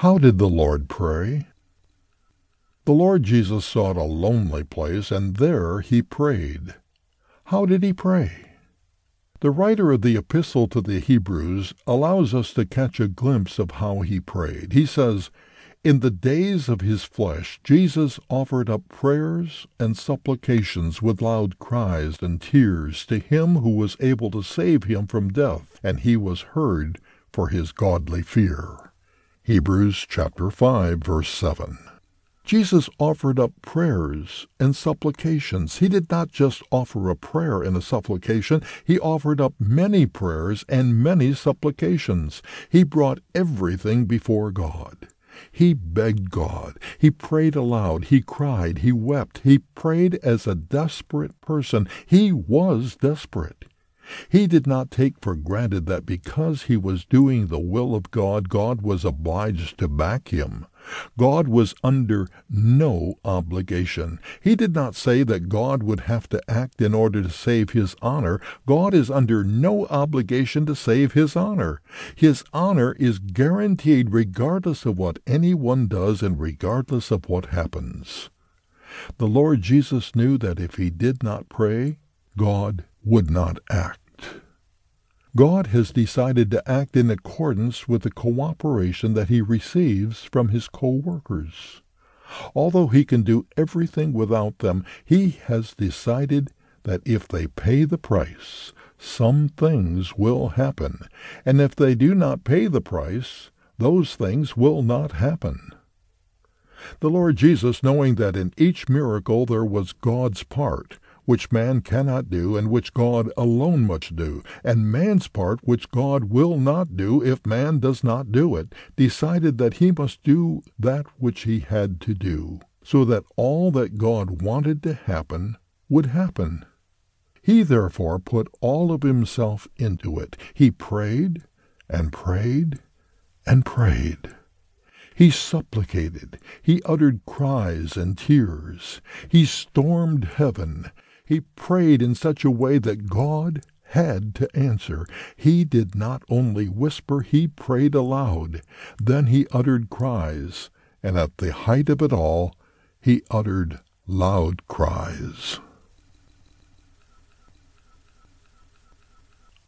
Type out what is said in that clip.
How did the Lord pray? The Lord Jesus sought a lonely place, and there he prayed. How did he pray? The writer of the Epistle to the Hebrews allows us to catch a glimpse of how he prayed. He says, In the days of his flesh, Jesus offered up prayers and supplications with loud cries and tears to him who was able to save him from death, and he was heard for his godly fear. Hebrews chapter 5 verse 7. Jesus offered up prayers and supplications. He did not just offer a prayer and a supplication, he offered up many prayers and many supplications. He brought everything before God. He begged God. He prayed aloud. He cried. He wept. He prayed as a desperate person. He was desperate. He did not take for granted that because he was doing the will of God, God was obliged to back him. God was under no obligation. He did not say that God would have to act in order to save his honor. God is under no obligation to save his honor. His honor is guaranteed regardless of what anyone does and regardless of what happens. The Lord Jesus knew that if he did not pray, God would not act. God has decided to act in accordance with the cooperation that he receives from his co-workers. Although he can do everything without them, he has decided that if they pay the price, some things will happen, and if they do not pay the price, those things will not happen. The Lord Jesus, knowing that in each miracle there was God's part, which man cannot do, and which God alone must do, and man's part which God will not do if man does not do it, decided that he must do that which he had to do, so that all that God wanted to happen would happen. He therefore put all of himself into it. He prayed and prayed and prayed. He supplicated. He uttered cries and tears. He stormed heaven. He prayed in such a way that God had to answer. He did not only whisper, he prayed aloud. Then he uttered cries, and at the height of it all, he uttered loud cries.